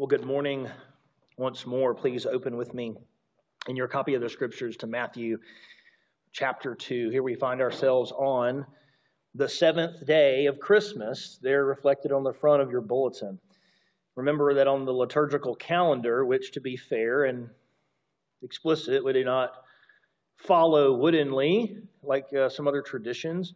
Well, good morning once more. Please open with me in your copy of the scriptures to Matthew chapter 2. Here we find ourselves on the seventh day of Christmas. They're reflected on the front of your bulletin. Remember that on the liturgical calendar, which to be fair and explicit, we do not follow woodenly like uh, some other traditions,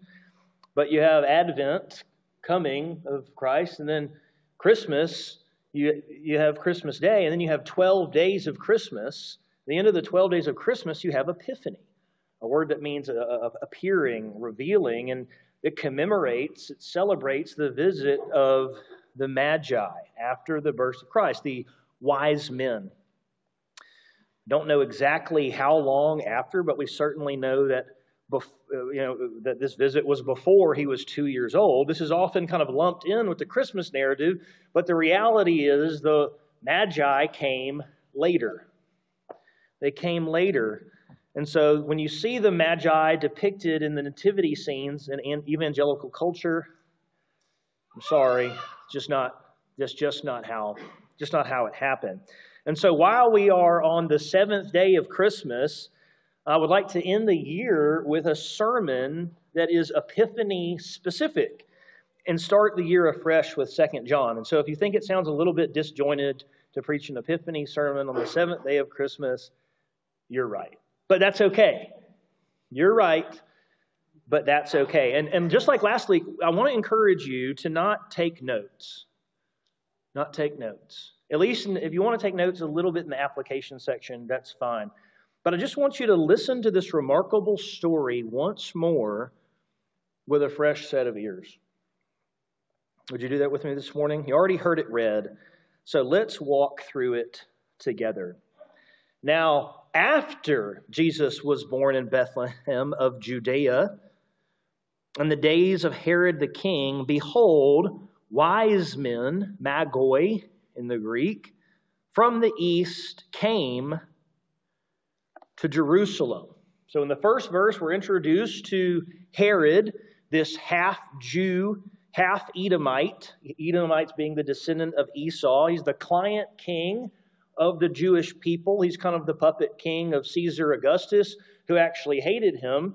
but you have Advent coming of Christ, and then Christmas you, you have Christmas Day, and then you have 12 days of Christmas. At the end of the 12 days of Christmas, you have Epiphany, a word that means uh, uh, appearing, revealing, and it commemorates, it celebrates the visit of the Magi after the birth of Christ, the wise men. Don't know exactly how long after, but we certainly know that you know, that this visit was before he was two years old. This is often kind of lumped in with the Christmas narrative, but the reality is the Magi came later. They came later. And so when you see the Magi depicted in the nativity scenes in evangelical culture, I'm sorry, just not that's just not how just not how it happened. And so while we are on the seventh day of Christmas, I would like to end the year with a sermon that is Epiphany specific and start the year afresh with Second John. And so if you think it sounds a little bit disjointed to preach an Epiphany sermon on the seventh day of Christmas, you're right. But that's okay. You're right, but that's okay. And, and just like last week, I want to encourage you to not take notes. Not take notes. At least if you want to take notes a little bit in the application section, that's fine. But I just want you to listen to this remarkable story once more with a fresh set of ears. Would you do that with me this morning? You already heard it read, so let's walk through it together. Now, after Jesus was born in Bethlehem of Judea, in the days of Herod the king, behold, wise men, magoi in the Greek, from the east came to Jerusalem. So in the first verse, we're introduced to Herod, this half Jew, half Edomite, Edomites being the descendant of Esau. He's the client king of the Jewish people. He's kind of the puppet king of Caesar Augustus, who actually hated him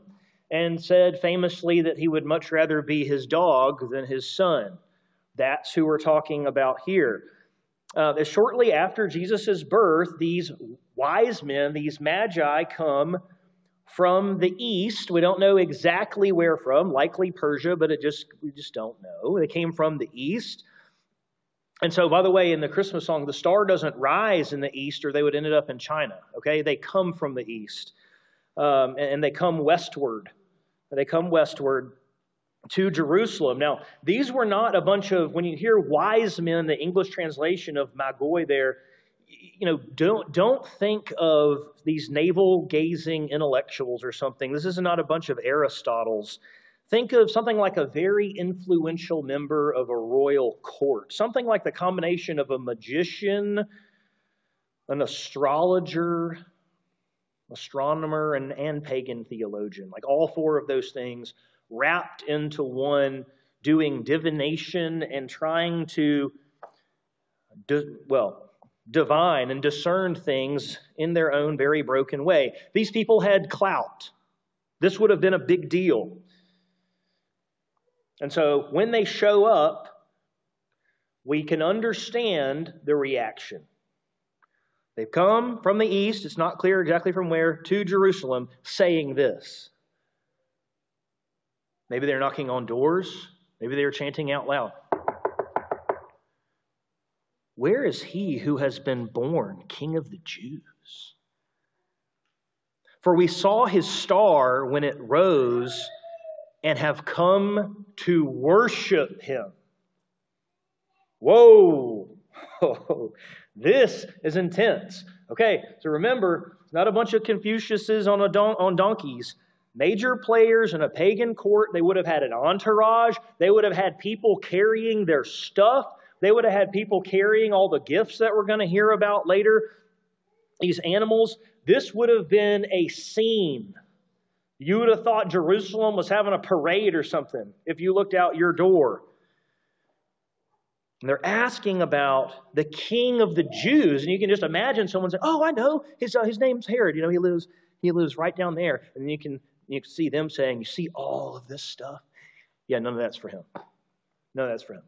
and said famously that he would much rather be his dog than his son. That's who we're talking about here. Uh, shortly after Jesus' birth, these wise men, these magi, come from the east. We don't know exactly where from, likely Persia, but it just we just don't know. They came from the east. And so, by the way, in the Christmas song, the star doesn't rise in the east, or they would end up in China. Okay, they come from the east, um, and, and they come westward. They come westward to Jerusalem. Now, these were not a bunch of, when you hear wise men, the English translation of Magoi there, you know, don't, don't think of these navel gazing intellectuals or something. This is not a bunch of Aristotles. Think of something like a very influential member of a royal court, something like the combination of a magician, an astrologer, astronomer, and, and pagan theologian. Like all four of those things wrapped into one doing divination and trying to, well, divine and discern things in their own very broken way. These people had clout. This would have been a big deal. And so when they show up, we can understand the reaction. They've come from the east, it's not clear exactly from where, to Jerusalem, saying this. Maybe they're knocking on doors. Maybe they're chanting out loud. Where is he who has been born King of the Jews? For we saw his star when it rose and have come to worship him. Whoa, this is intense. Okay, so remember, not a bunch of Confuciuses on, a don- on donkeys major players in a pagan court. They would have had an entourage. They would have had people carrying their stuff. They would have had people carrying all the gifts that we're going to hear about later. These animals. This would have been a scene. You would have thought Jerusalem was having a parade or something if you looked out your door. And they're asking about the king of the Jews. And you can just imagine someone saying, Oh, I know. His, uh, his name's Herod. You know, he lives, he lives right down there. And you can, you can see them saying, You see all of this stuff? Yeah, none of that's for him. None of that's for him.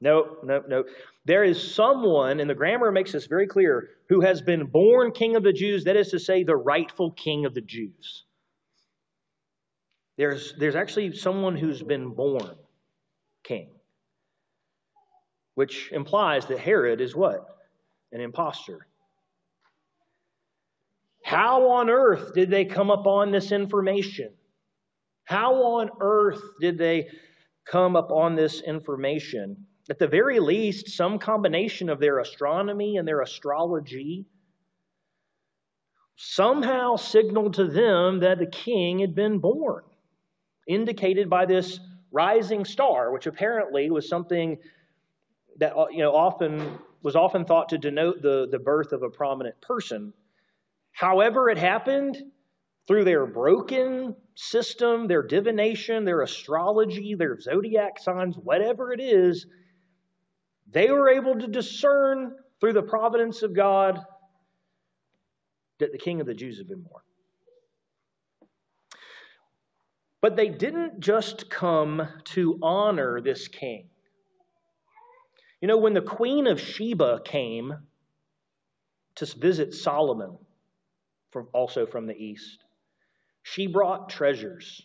No, no, no. There is someone, and the grammar makes this very clear, who has been born king of the Jews. That is to say, the rightful king of the Jews. There's, there's actually someone who's been born king which implies that Herod is what? An impostor. How on earth did they come upon this information? How on earth did they come upon this information? At the very least, some combination of their astronomy and their astrology somehow signaled to them that the king had been born, indicated by this rising star, which apparently was something that uh, you know often was often thought to denote the, the birth of a prominent person. However, it happened through their broken system, their divination, their astrology, their zodiac signs, whatever it is, they were able to discern through the providence of God that the king of the Jews had been born. But they didn't just come to honor this king. You know, when the queen of Sheba came to visit Solomon, from, also from the east, she brought treasures,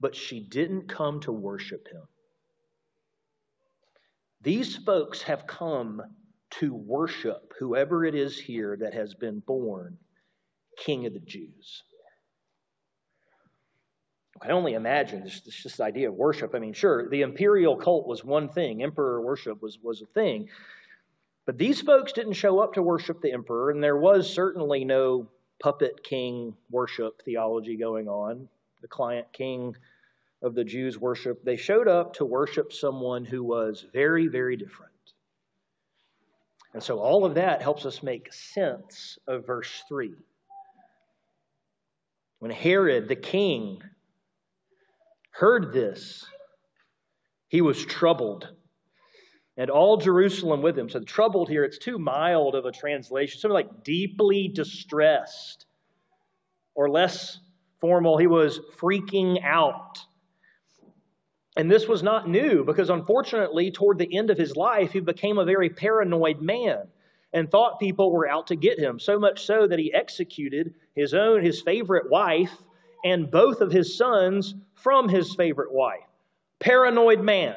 but she didn't come to worship him. These folks have come to worship whoever it is here that has been born King of the Jews. I can only imagine this, this, idea of worship. I mean, sure, the imperial cult was one thing, emperor worship was, was a thing. But these folks didn't show up to worship the emperor, and there was certainly no puppet king worship theology going on. The client king of the Jews worship. They showed up to worship someone who was very, very different. And so all of that helps us make sense of verse 3. When Herod, the king, heard this, he was troubled. And all Jerusalem with him. So, the troubled here, it's too mild of a translation. Something like deeply distressed, or less formal, he was freaking out. And this was not new because, unfortunately, toward the end of his life, he became a very paranoid man and thought people were out to get him. So much so that he executed his own, his favorite wife, and both of his sons from his favorite wife. Paranoid man.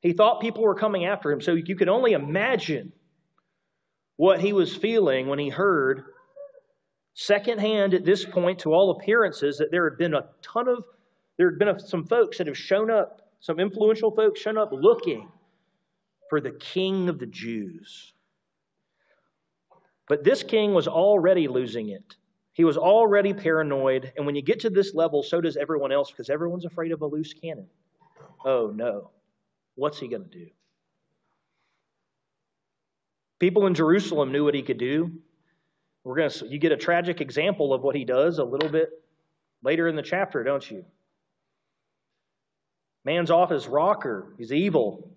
He thought people were coming after him. So you could only imagine what he was feeling when he heard secondhand at this point, to all appearances, that there had been a ton of, there had been some folks that have shown up, some influential folks shown up looking for the king of the Jews. But this king was already losing it. He was already paranoid, and when you get to this level, so does everyone else because everyone's afraid of a loose cannon. Oh no. What's he going to do? People in Jerusalem knew what he could do. We're going to you get a tragic example of what he does a little bit later in the chapter, don't you? Man's off his rocker. He's evil.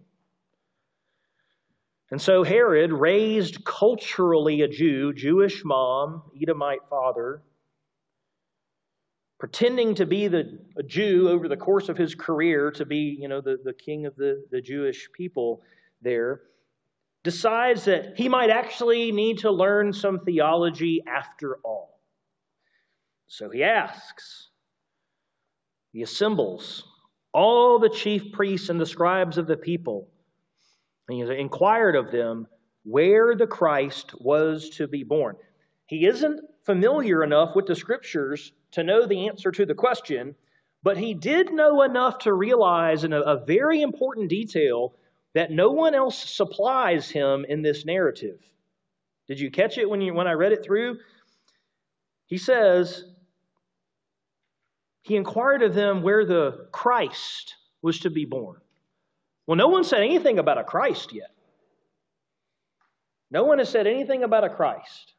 And so Herod raised culturally a Jew, Jewish mom, Edomite father, pretending to be the, a Jew over the course of his career, to be, you know, the, the king of the, the Jewish people there, decides that he might actually need to learn some theology after all. So he asks, he assembles all the chief priests and the scribes of the people and he inquired of them where the Christ was to be born. He isn't familiar enough with the scriptures to know the answer to the question, but he did know enough to realize in a, a very important detail that no one else supplies him in this narrative. Did you catch it when, you, when I read it through? He says, He inquired of them where the Christ was to be born. Well, no one said anything about a Christ yet. No one has said anything about a Christ.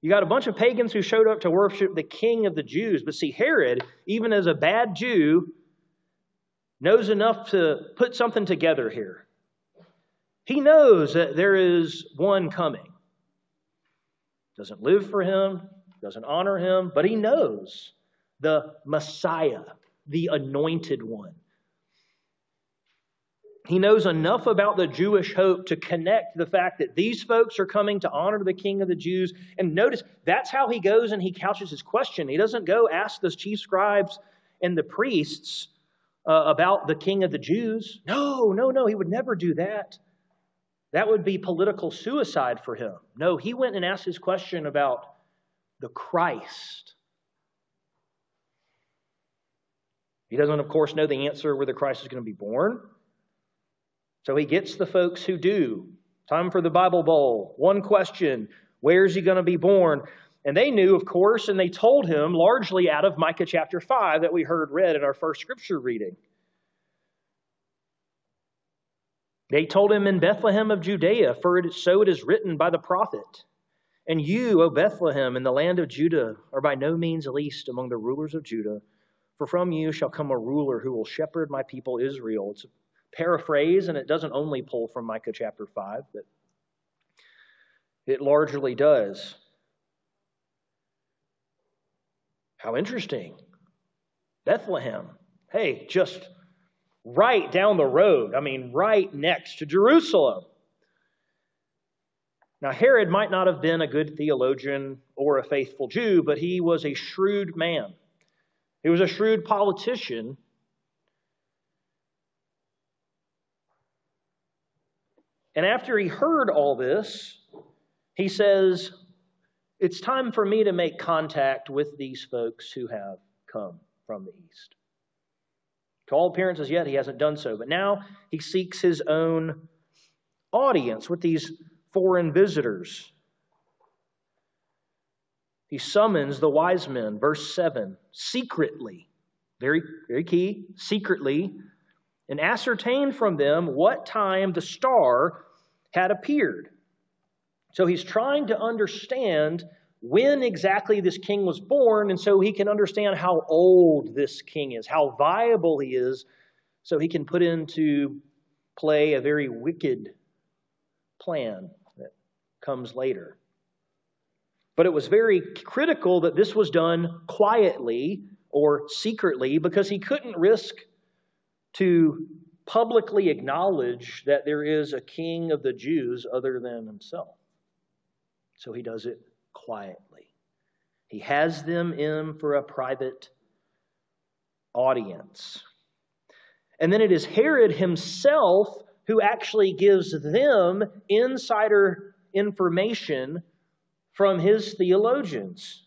You got a bunch of pagans who showed up to worship the king of the Jews. But see, Herod, even as a bad Jew, knows enough to put something together here. He knows that there is one coming. Doesn't live for him, doesn't honor him, but he knows the Messiah, the anointed one. He knows enough about the Jewish hope to connect the fact that these folks are coming to honor the King of the Jews. And notice that's how he goes and he couches his question. He doesn't go ask those chief scribes and the priests uh, about the King of the Jews. No, no, no, he would never do that. That would be political suicide for him. No, he went and asked his question about the Christ. He doesn't, of course, know the answer where the Christ is going to be born. So he gets the folks who do. Time for the Bible Bowl. One question Where is he going to be born? And they knew, of course, and they told him largely out of Micah chapter 5 that we heard read in our first scripture reading. They told him in Bethlehem of Judea, for so it is written by the prophet. And you, O Bethlehem, in the land of Judah, are by no means least among the rulers of Judah, for from you shall come a ruler who will shepherd my people Israel. It's a paraphrase, and it doesn't only pull from Micah chapter 5, but it largely does. How interesting. Bethlehem. Hey, just right down the road. I mean, right next to Jerusalem. Now, Herod might not have been a good theologian or a faithful Jew, but he was a shrewd man. He was a shrewd politician. And after he heard all this, he says, It's time for me to make contact with these folks who have come from the east. To all appearances, yet he hasn't done so. But now he seeks his own audience with these foreign visitors. He summons the wise men, verse 7, secretly, very, very key, secretly, and ascertain from them what time the star had appeared. So he's trying to understand when exactly this king was born, and so he can understand how old this king is, how viable he is, so he can put into play a very wicked plan that comes later. But it was very critical that this was done quietly or secretly because he couldn't risk to publicly acknowledge that there is a king of the Jews other than himself. So he does it quietly. He has them in for a private audience. And then it is Herod himself who actually gives them insider information from his theologians.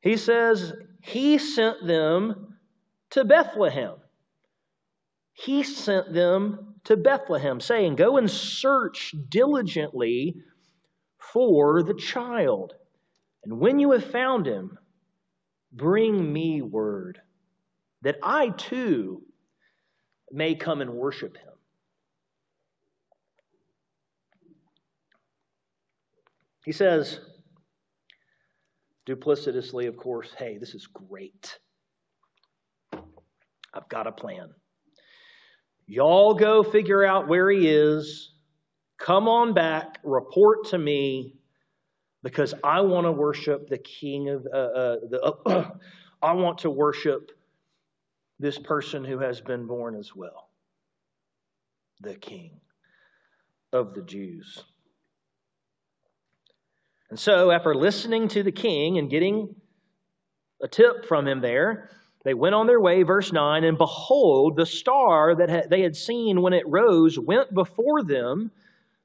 He says he sent them to Bethlehem. He sent them to Bethlehem, saying, Go and search diligently for the child. And when you have found him, bring me word that I too may come and worship him. He says, duplicitously, of course, hey, this is great. I've got a plan. Y'all go figure out where he is. Come on back, report to me, because I want to worship the King of uh, uh, the. Uh, I want to worship this person who has been born as well, the King of the Jews. And so, after listening to the king and getting a tip from him there, they went on their way, verse 9, and behold, the star that they had seen when it rose went before them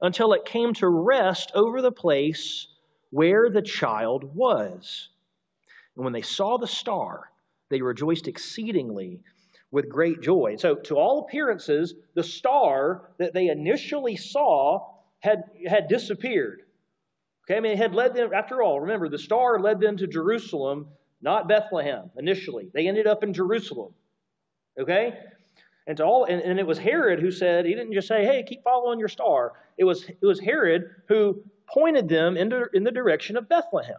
until it came to rest over the place where the child was. And when they saw the star, they rejoiced exceedingly with great joy. So, to all appearances, the star that they initially saw had, had disappeared. Okay, I mean, it had led them, after all, remember, the star led them to Jerusalem, not Bethlehem initially. They ended up in Jerusalem. Okay? And to all and, and it was Herod who said, he didn't just say, hey, keep following your star. It was it was Herod who pointed them into, in the direction of Bethlehem.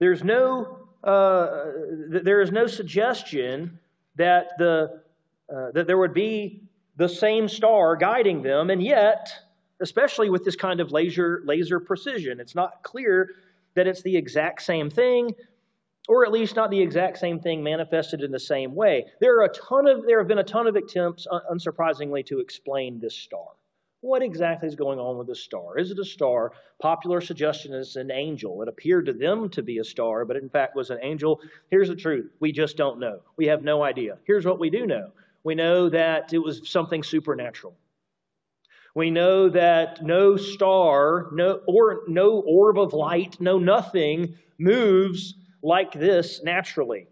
There's no uh, there is no suggestion that the uh, that there would be the same star guiding them, and yet, especially with this kind of laser laser precision, it's not clear that it's the exact same thing, or at least not the exact same thing manifested in the same way. There are a ton of there have been a ton of attempts, unsurprisingly, to explain this star. What exactly is going on with this star? Is it a star? Popular suggestion is an angel. It appeared to them to be a star, but in fact was an angel. Here's the truth we just don't know. We have no idea. Here's what we do know we know that it was something supernatural. We know that no star, no, or no orb of light, no nothing moves like this naturally.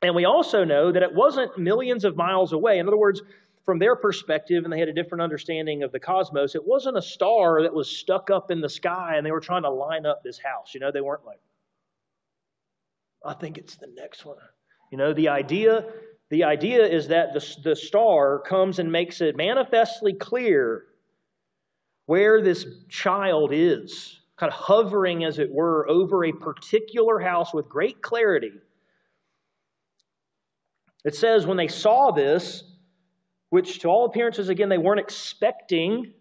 And we also know that it wasn't millions of miles away. In other words, from their perspective, and they had a different understanding of the cosmos, it wasn't a star that was stuck up in the sky and they were trying to line up this house. You know, they weren't like, I think it's the next one. You know, the idea, the idea is that the, the star comes and makes it manifestly clear where this child is, kind of hovering, as it were, over a particular house with great clarity. It says when they saw this, which to all appearances, again, they weren't expecting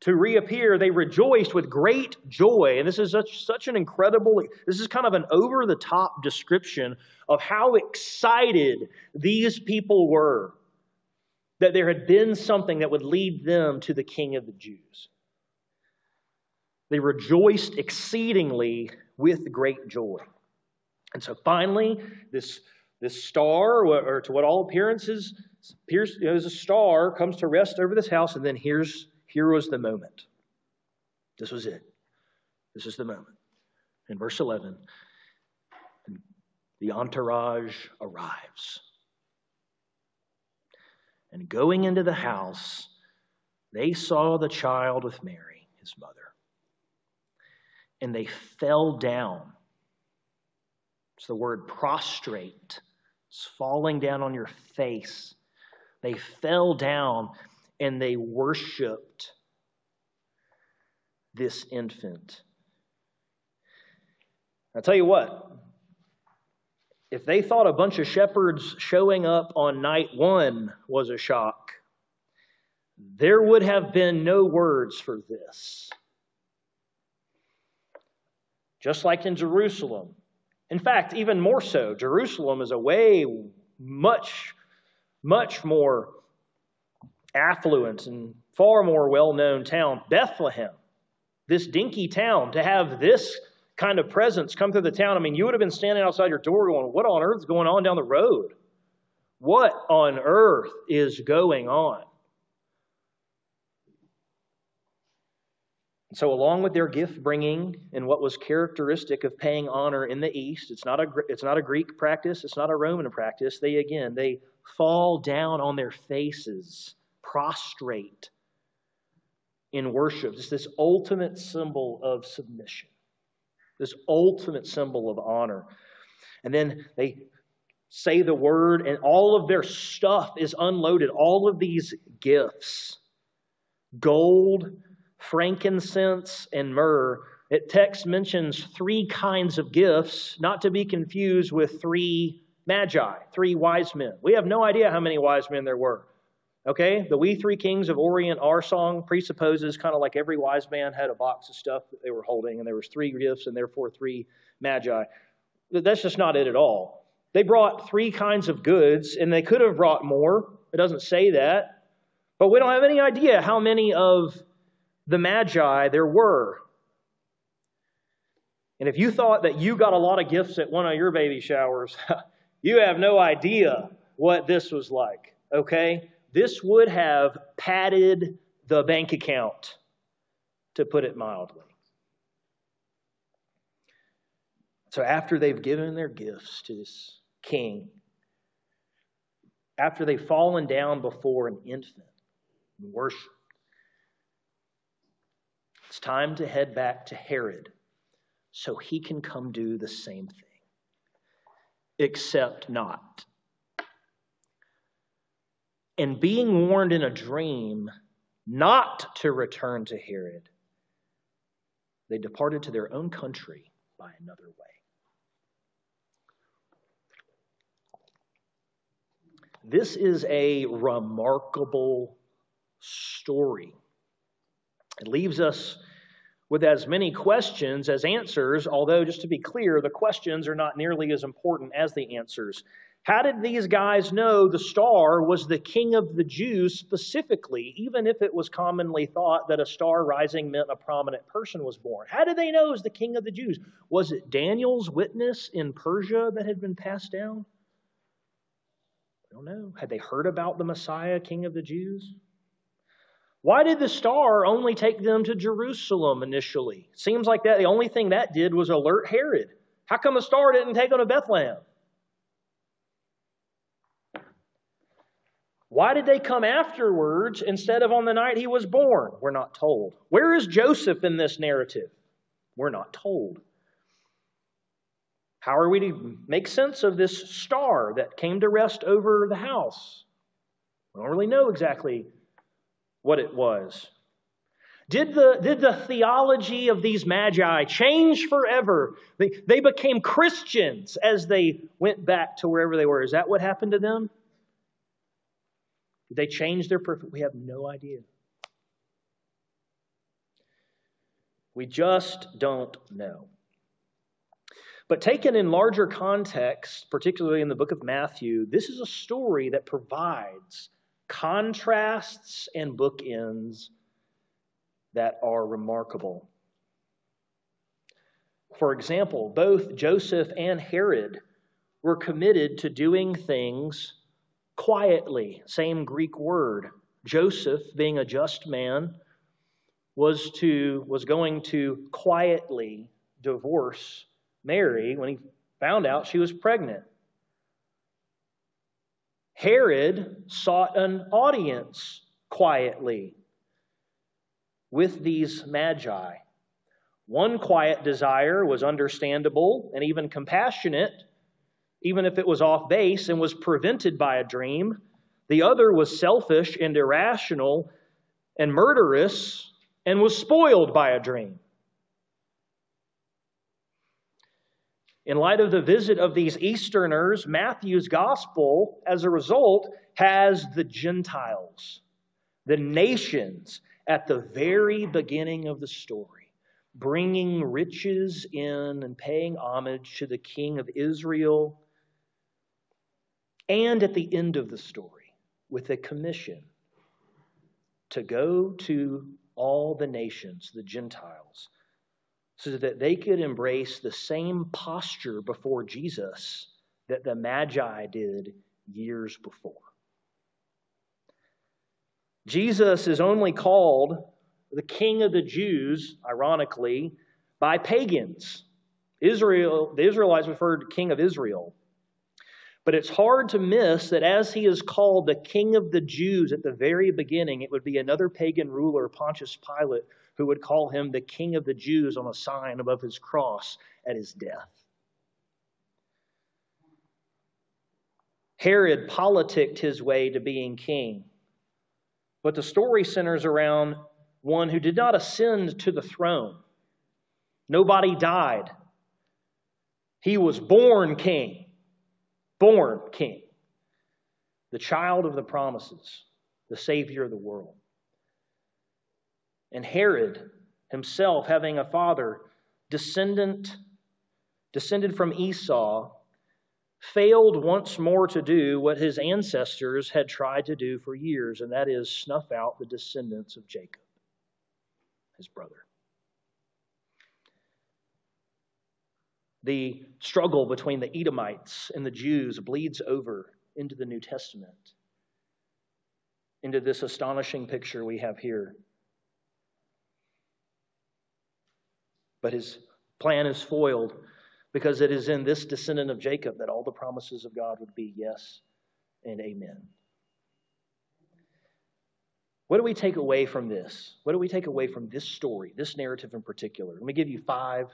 to reappear, they rejoiced with great joy. And this is such, such an incredible, this is kind of an over the top description of how excited these people were that there had been something that would lead them to the King of the Jews. They rejoiced exceedingly with great joy. And so finally, this, this star, or to what all appearances appears you know, as a star comes to rest over this house, and then here's here was the moment. This was it. This is the moment. In verse 11, the entourage arrives. And going into the house, they saw the child with Mary, his mother. And they fell down. It's the word prostrate. It's falling down on your face they fell down and they worshiped this infant. I tell you what, if they thought a bunch of shepherds showing up on night one was a shock, there would have been no words for this. Just like in Jerusalem. In fact, even more so, Jerusalem is a way much much more affluent and far more well known town, Bethlehem, this dinky town, to have this kind of presence come through the town. I mean, you would have been standing outside your door going, What on earth is going on down the road? What on earth is going on? So, along with their gift bringing and what was characteristic of paying honor in the East, it's not a it's not a Greek practice, it's not a Roman practice. They again they fall down on their faces, prostrate in worship. It's this ultimate symbol of submission, this ultimate symbol of honor. And then they say the word, and all of their stuff is unloaded. All of these gifts gold, frankincense, and myrrh. It text mentions three kinds of gifts, not to be confused with three magi, three wise men. We have no idea how many wise men there were. Okay? The We Three Kings of Orient, our song presupposes kind of like every wise man had a box of stuff that they were holding, and there was three gifts and therefore three magi. That's just not it at all. They brought three kinds of goods, and they could have brought more. It doesn't say that. But we don't have any idea how many of the magi there were. And if you thought that you got a lot of gifts at one of your baby showers, You have no idea what this was like, okay? This would have padded the bank account, to put it mildly. So after they've given their gifts to this king, after they've fallen down before an infant and worship, it's time to head back to Herod so he can come do the same thing except not and being warned in a dream not to return to Herod, they departed to their own country by another way. This is a remarkable story. It leaves us with as many questions as answers, although, just to be clear, the questions are not nearly as important as the answers. How did these guys know the star was the king of the Jews specifically, even if it was commonly thought that a star rising meant a prominent person was born? How did they know it was the king of the Jews? Was it Daniel's witness in Persia that had been passed down? I don't know. Had they heard about the Messiah, king of the Jews? Why did the star only take them to Jerusalem initially? Seems like that the only thing that did was alert Herod. How come the star didn't take them to Bethlehem? Why did they come afterwards instead of on the night he was born? We're not told. Where is Joseph in this narrative? We're not told. How are we to make sense of this star that came to rest over the house? We don't really know exactly what it was. Did the, did the theology of these magi change forever? They, they became Christians as they went back to wherever they were. Is that what happened to them? Did they change their perfect? We have no idea. We just don't know. But taken in larger context, particularly in the book of Matthew, this is a story that provides contrasts and bookends that are remarkable. For example, both Joseph and Herod were committed to doing things quietly. Same Greek word. Joseph, being a just man, was to was going to quietly divorce Mary when he found out she was pregnant. Herod sought an audience quietly with these magi. One quiet desire was understandable and even compassionate, even if it was off base and was prevented by a dream. The other was selfish and irrational and murderous and was spoiled by a dream. In light of the visit of these Easterners, Matthew's gospel, as a result, has the Gentiles, the nations, at the very beginning of the story, bringing riches in and paying homage to the King of Israel. And at the end of the story, with a commission to go to all the nations, the Gentiles, so that they could embrace the same posture before Jesus that the Magi did years before. Jesus is only called the King of the Jews, ironically, by pagans. Israel, the Israelites referred to King of Israel. But it's hard to miss that as he is called the King of the Jews at the very beginning, it would be another pagan ruler, Pontius Pilate, who would call him the King of the Jews on a sign above his cross at his death. Herod politicked his way to being king, but the story centers around one who did not ascend to the throne. Nobody died. He was born king, born king, the child of the promises, the Savior of the world. And Herod himself, having a father descendant, descended from Esau, failed once more to do what his ancestors had tried to do for years, and that is snuff out the descendants of Jacob, his brother. The struggle between the Edomites and the Jews bleeds over into the New Testament, into this astonishing picture we have here. But his plan is foiled because it is in this descendant of Jacob that all the promises of God would be yes and amen. What do we take away from this? What do we take away from this story, this narrative in particular? Let me give you five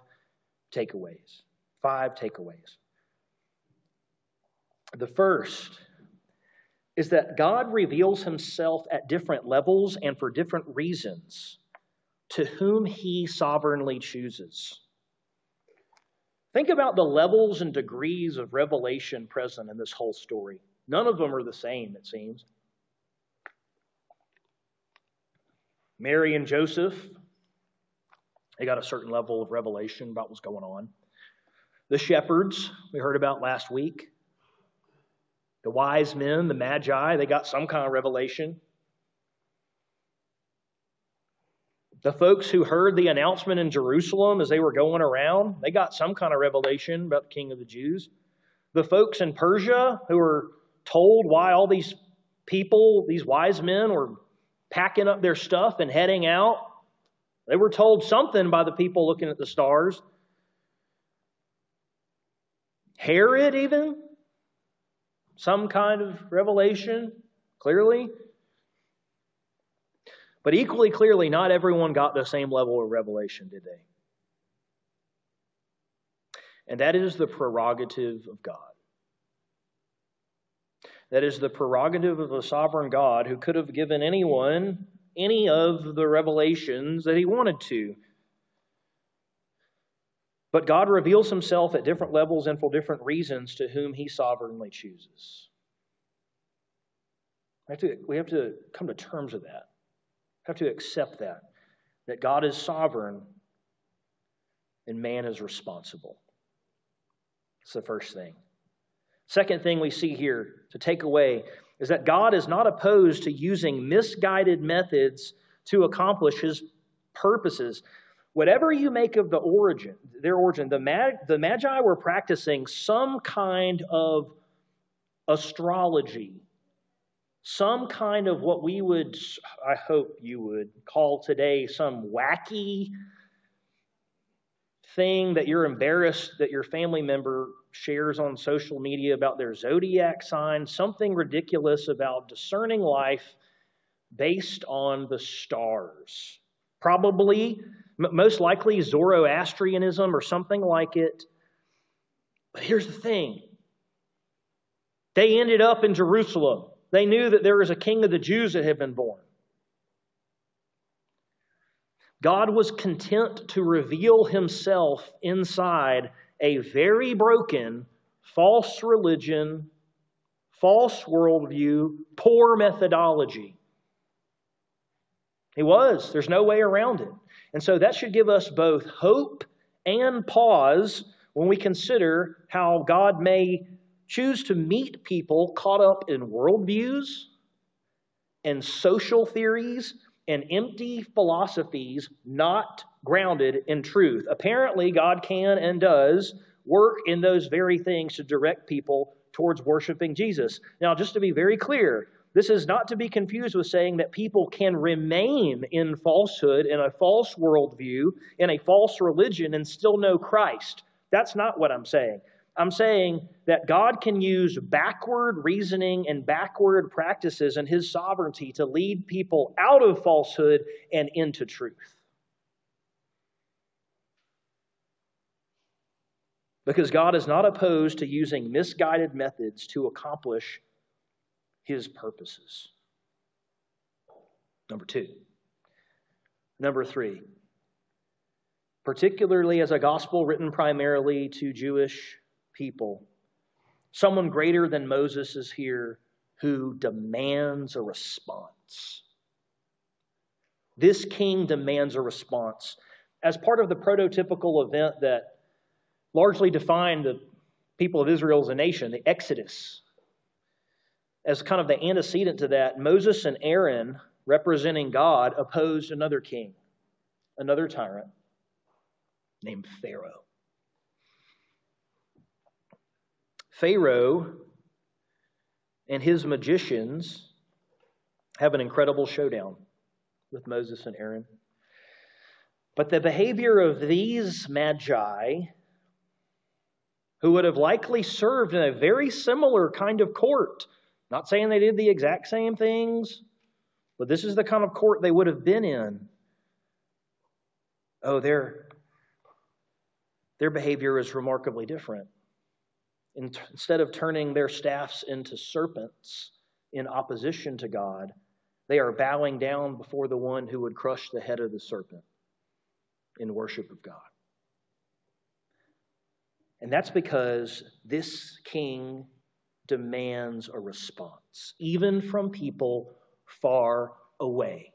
takeaways. Five takeaways. The first is that God reveals himself at different levels and for different reasons to whom he sovereignly chooses. Think about the levels and degrees of revelation present in this whole story. None of them are the same, it seems. Mary and Joseph, they got a certain level of revelation about what's going on. The shepherds, we heard about last week. The wise men, the magi, they got some kind of revelation. The folks who heard the announcement in Jerusalem as they were going around, they got some kind of revelation about the King of the Jews. The folks in Persia who were told why all these people, these wise men, were packing up their stuff and heading out, they were told something by the people looking at the stars. Herod, even, some kind of revelation, clearly. But equally clearly, not everyone got the same level of revelation, did they? And that is the prerogative of God. That is the prerogative of a sovereign God who could have given anyone any of the revelations that he wanted to. But God reveals himself at different levels and for different reasons to whom he sovereignly chooses. We have to, we have to come to terms with that We have to accept that, that God is sovereign and man is responsible. It's the first thing. Second thing we see here to take away is that God is not opposed to using misguided methods to accomplish his purposes. Whatever you make of the origin, their origin, the, Mag, the Magi were practicing some kind of astrology some kind of what we would, I hope you would call today some wacky thing that you're embarrassed that your family member shares on social media about their zodiac sign, something ridiculous about discerning life based on the stars. Probably, most likely, Zoroastrianism or something like it. But here's the thing they ended up in Jerusalem. They knew that there was a king of the Jews that had been born. God was content to reveal himself inside a very broken, false religion, false worldview, poor methodology. He was. There's no way around it. And so that should give us both hope and pause when we consider how God may choose to meet people caught up in worldviews and social theories and empty philosophies not grounded in truth. Apparently, God can and does work in those very things to direct people towards worshiping Jesus. Now, just to be very clear, this is not to be confused with saying that people can remain in falsehood, in a false worldview, in a false religion, and still know Christ. That's not what I'm saying. I'm saying that God can use backward reasoning and backward practices and his sovereignty to lead people out of falsehood and into truth. Because God is not opposed to using misguided methods to accomplish his purposes. Number two. Number three. Particularly as a gospel written primarily to Jewish people. Someone greater than Moses is here who demands a response. This king demands a response. As part of the prototypical event that largely defined the people of Israel as a nation, the Exodus, as kind of the antecedent to that, Moses and Aaron, representing God, opposed another king, another tyrant named Pharaoh. Pharaoh and his magicians have an incredible showdown with Moses and Aaron. But the behavior of these magi, who would have likely served in a very similar kind of court, not saying they did the exact same things, but this is the kind of court they would have been in. Oh, their, their behavior is remarkably different instead of turning their staffs into serpents in opposition to God, they are bowing down before the one who would crush the head of the serpent in worship of God. And that's because this king demands a response, even from people far away,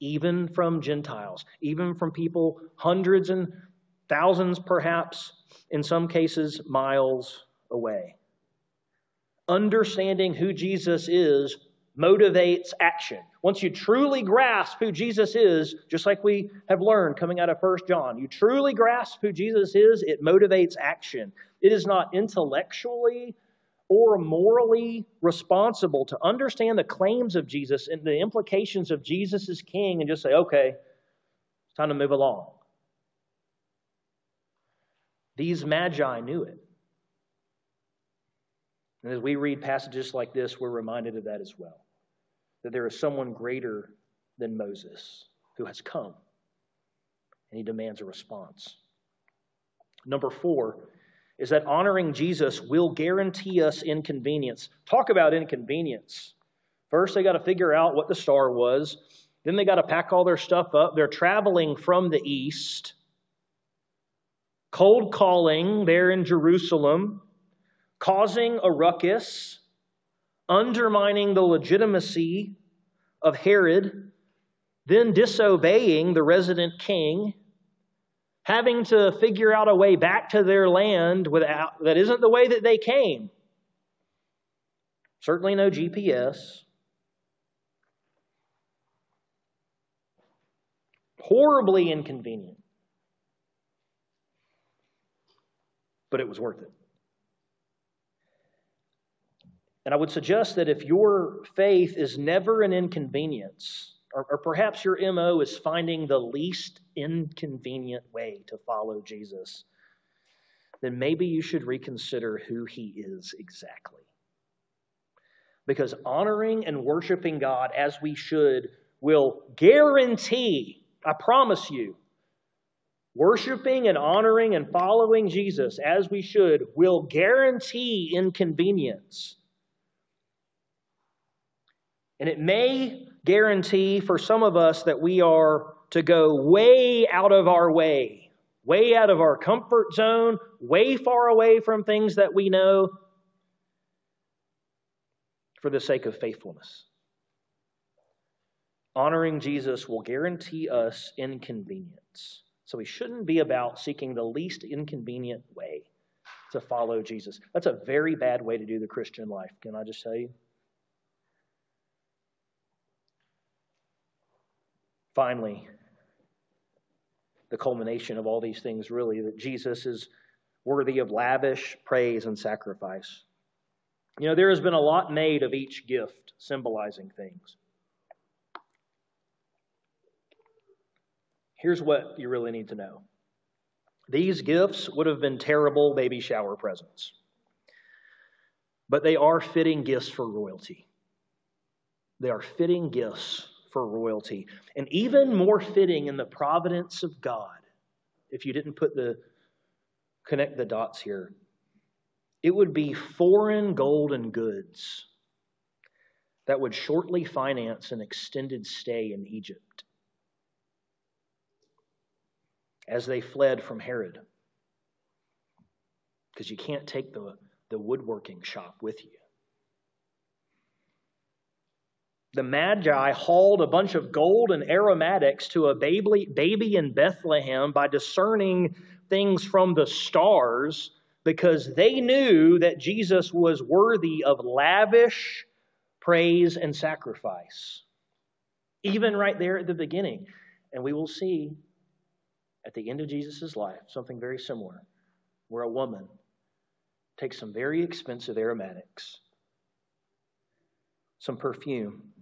even from Gentiles, even from people hundreds and thousands, perhaps, in some cases, miles away. Understanding who Jesus is motivates action. Once you truly grasp who Jesus is, just like we have learned coming out of First John, you truly grasp who Jesus is, it motivates action. It is not intellectually or morally responsible to understand the claims of Jesus and the implications of Jesus as king and just say, okay, it's time to move along. These magi knew it. And as we read passages like this, we're reminded of that as well. That there is someone greater than Moses who has come, and he demands a response. Number four is that honoring Jesus will guarantee us inconvenience. Talk about inconvenience. First, they got to figure out what the star was. Then they got to pack all their stuff up. They're traveling from the east cold calling there in Jerusalem, causing a ruckus, undermining the legitimacy of Herod, then disobeying the resident king, having to figure out a way back to their land without, that isn't the way that they came. Certainly no GPS. Horribly inconvenient. but it was worth it. And I would suggest that if your faith is never an inconvenience, or, or, perhaps your MO is finding the least inconvenient way to follow Jesus, then maybe you should reconsider who he is exactly. Because honoring and worshiping God as we should will guarantee, I promise you, Worshiping and honoring and following Jesus as we should will guarantee inconvenience. And it may guarantee for some of us that we are to go way out of our way, way out of our comfort zone, way far away from things that we know for the sake of faithfulness. Honoring Jesus will guarantee us inconvenience. So we shouldn't be about seeking the least inconvenient way to follow Jesus. That's a very bad way to do the Christian life, can I just tell you? Finally, the culmination of all these things, really, that Jesus is worthy of lavish praise and sacrifice. You know, there has been a lot made of each gift symbolizing things. Here's what you really need to know these gifts would have been terrible baby shower presents, but they are fitting gifts for royalty. They are fitting gifts for royalty, and even more fitting in the providence of God. If you didn't put the connect the dots here, it would be foreign golden goods that would shortly finance an extended stay in Egypt as they fled from Herod. Because you can't take the, the woodworking shop with you. The Magi hauled a bunch of gold and aromatics to a baby, baby in Bethlehem by discerning things from the stars because they knew that Jesus was worthy of lavish praise and sacrifice. Even right there at the beginning. And we will see at the end of Jesus' life something very similar, where a woman takes some very expensive aromatics, some perfume,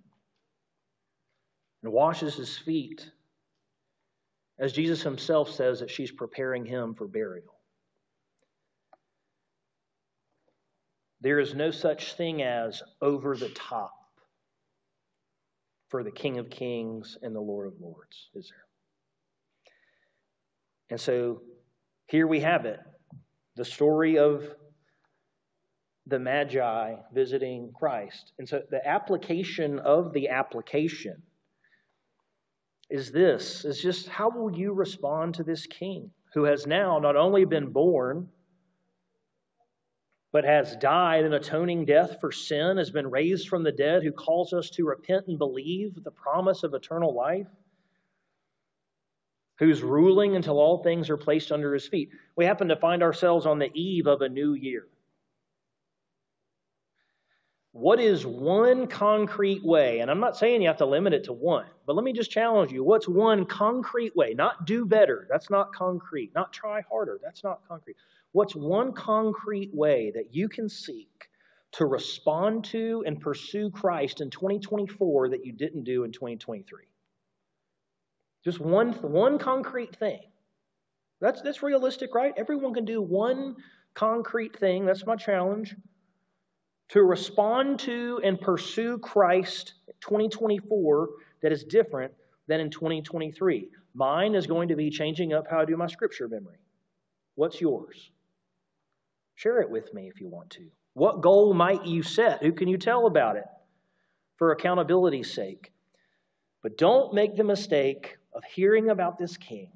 and washes his feet, as Jesus himself says that she's preparing him for burial. There is no such thing as over the top for the King of Kings and the Lord of Lords, is there? And so here we have it the story of the Magi visiting Christ. And so the application of the application is this is just how will you respond to this king who has now not only been born but has died an atoning death for sin, has been raised from the dead, who calls us to repent and believe the promise of eternal life, who's ruling until all things are placed under his feet. We happen to find ourselves on the eve of a new year. What is one concrete way? And I'm not saying you have to limit it to one, but let me just challenge you. What's one concrete way? Not do better. That's not concrete. Not try harder. That's not concrete. What's one concrete way that you can seek to respond to and pursue Christ in 2024 that you didn't do in 2023? Just one, one concrete thing. That's, that's realistic, right? Everyone can do one concrete thing. That's my challenge to respond to and pursue Christ 2024 that is different than in 2023. Mine is going to be changing up how I do my scripture memory. What's yours? Share it with me if you want to. What goal might you set? Who can you tell about it for accountability's sake? But don't make the mistake of hearing about this king,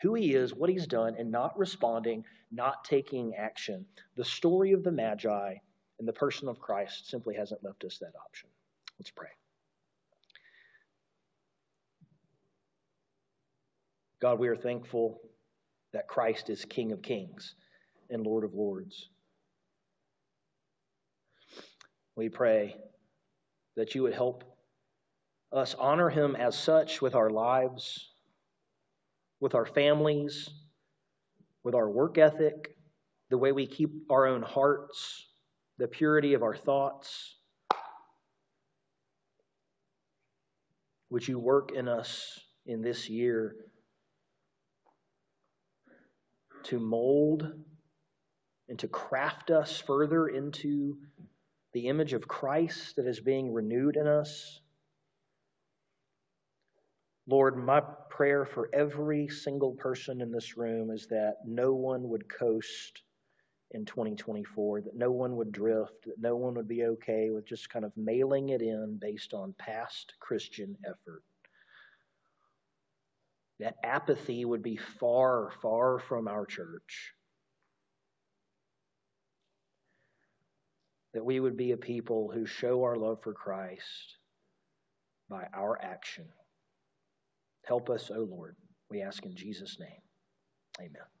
who he is, what he's done, and not responding, not taking action. The story of the Magi and the person of Christ simply hasn't left us that option. Let's pray. God, we are thankful that Christ is King of kings and Lord of lords. We pray that you would help us honor him as such with our lives, with our families, with our work ethic, the way we keep our own hearts the purity of our thoughts. Would you work in us in this year to mold and to craft us further into the image of Christ that is being renewed in us? Lord, my prayer for every single person in this room is that no one would coast in 2024, that no one would drift, that no one would be okay with just kind of mailing it in based on past Christian effort. That apathy would be far, far from our church. That we would be a people who show our love for Christ by our action. Help us, O oh Lord. We ask in Jesus' name. Amen.